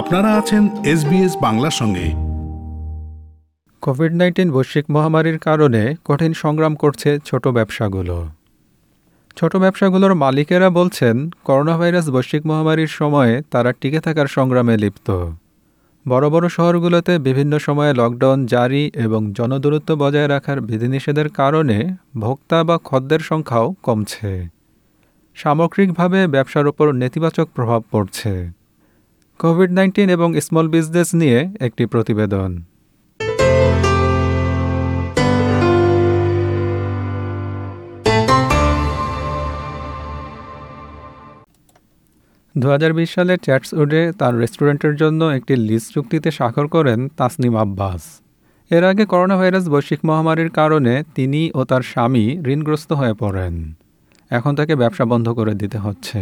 আপনারা আছেন এসবিএস বাংলার সঙ্গে। কোভিড নাইন্টিন বৈশ্বিক মহামারীর কারণে কঠিন সংগ্রাম করছে ছোট ব্যবসাগুলো। ছোট ব্যবসাগুলোর মালিকেরা বলছেন করোনা ভাইরাস বৈশ্বিক মহামারীর সময়ে তারা টিকে থাকার সংগ্রামে লিপ্ত। বড় বড় শহরগুলোতে বিভিন্ন সময়ে লকডাউন জারি এবং জনদূরত্ব বজায় রাখার বিধিনিষেধের কারণে ভোক্তা বা খদ্দের সংখ্যাও কমছে। সামগ্রিকভাবে ব্যবসার উপর নেতিবাচক প্রভাব পড়ছে। কোভিড নাইন্টিন এবং স্মল বিজনেস নিয়ে একটি প্রতিবেদন। দু হাজার বিশ সালে চ্যাটসউডে তার রেস্টুরেন্টের জন্য একটি লিজ চুক্তিতে স্বাক্ষর করেন তাসনিম আব্বাস। এর আগে করোনা ভাইরাস বৈশ্বিক মহামারীর কারণে তিনি ও তার স্বামী ঋণগ্রস্ত হয়ে পড়েন। এখন তাকে ব্যবসা বন্ধ করে দিতে হচ্ছে।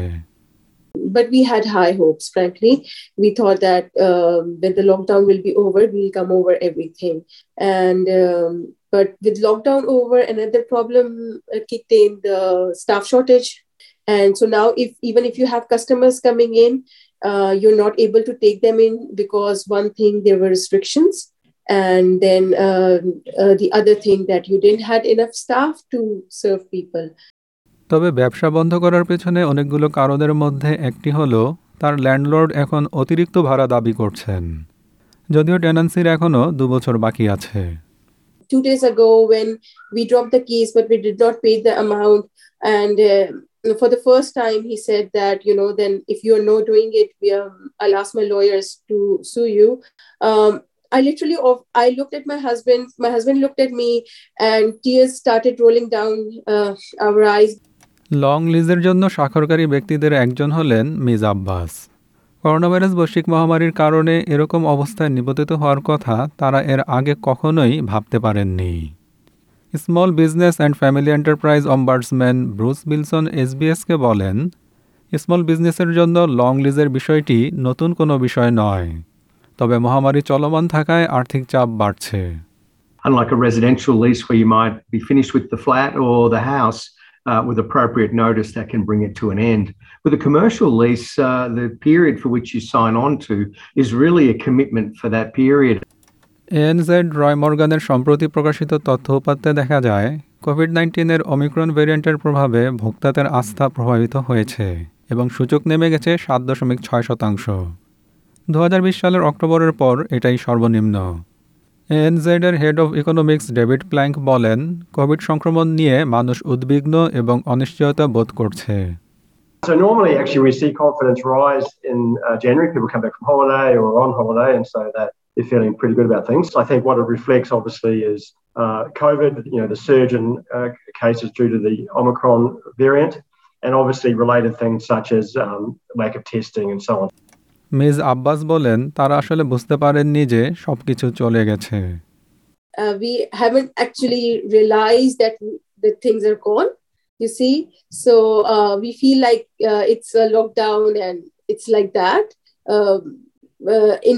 But we had high hopes frankly. We thought that um, when the lockdown will be over we'll come over everything. And um, but with lockdown over another problem uh, kicked in the staff shortage. And so now if even if you have customers coming in uh, you're not able to take them in because one thing there were restrictions. And then um uh, the other thing that you didn't had enough staff to serve people তবে ব্যবসা বন্ধ করার পেছনে অনেকগুলো কারণের মধ্যে একটি হলো তার ল্যান্ডলর্ড এখন অতিরিক্ত ভাড়া দাবি করছেন যদিও টেনান্সির এখনও দু বছর বাকি আছে two days ago when we dropped the keys, but we did not pay the amount. And uh, for the first time, he said that, you know, then if you're not doing it, we um, I'll ask my lawyers to sue you. Um, I literally, of I looked at my husband. My husband looked at me, and tears started rolling down uh, our eyes. Long লিজের জন্য স্বাক্ষরকারী ব্যক্তিদের একজন হলেন Ms Abbas. Corona virus বৈশ্বিক মহামারীর কারণে এরকম অবস্থায় নিপতিত হওয়ার কথা তারা এর আগে কখনোই ভাবতে পারেননি। Small business and family enterprise ombudsman Bruce Billson এসবিএসকে বলেন, স্মল বিজনেসের জন্য লং লিজের বিষয়টি নতুন কোনো বিষয় নয়। তবে মহামারী চলমান থাকায় আর্থিক চাপ বাড়ছে। Unlike a residential lease where you might be finished with the flat or the house uh, with appropriate notice that can bring it to an end. With a commercial lease, uh, the period for which you sign on to is really a commitment for that period. NZ Roy মর্গানের সম্প্রতি প্রকাশিত তথ্য উপাত্তে দেখা যায় Covid নাইন্টিনের Omicron ভেরিয়েন্টের প্রভাবে ভোক্তাদের আস্থা প্রভাবিত হয়েছে এবং সূচক নেমে গেছে সাত দশমিক ছয় শতাংশ দু হাজার বিশ সালের অক্টোবরের পর এটাই সর্বনিম্ন এনজেডের head of economics David Plank বলেন কোভিড সংক্রমণ নিয়ে মানুষ উদ্বিগ্ন এবং অনিশ্চয়তা বোধ করছে So normally, actually, we see confidence rise in uh, January. People come back from holiday or on holiday, and so that they're feeling pretty good about things. I think what it reflects, obviously, is uh, COVID. You know, the surge in uh, cases due to the Omicron variant, and obviously related things such as um, lack of testing and so on. Ms Abbas বলেন তারা আসলে বুঝতে পারেননি যে সব কিছু চলে গেছে uh, we haven't actually realized that the things are gone you see so uh, we feel like uh, it's a lockdown and it's like that um, uh, in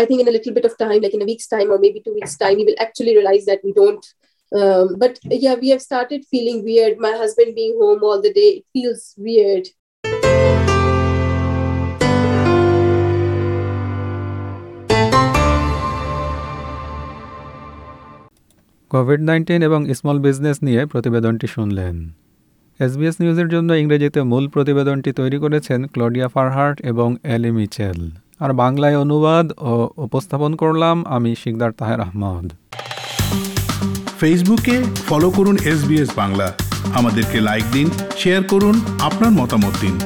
i think in a little bit of time like in a week's time or maybe two weeks time we will actually realize that we don't um, but yeah we have started feeling weird my husband being home all the day it feels weird COVID nineteen এবং small business নিয়ে প্রতিবেদনটি শুনলেন। SBS নিউজের জন্য ইংরেজিতে মূল প্রতিবেদনটি তৈরি করেছেন ক্লডিয়া ফারহার্ট এবং এলি মিচেল। আর বাংলায় অনুবাদ ও উপস্থাপন করলাম আমি শিকদার তাহের আহমদ। ফেসবুকে ফলো করুন এসবিএস বাংলা। আমাদেরকে লাইক দিন, শেয়ার করুন, আপনার মতামত দিন।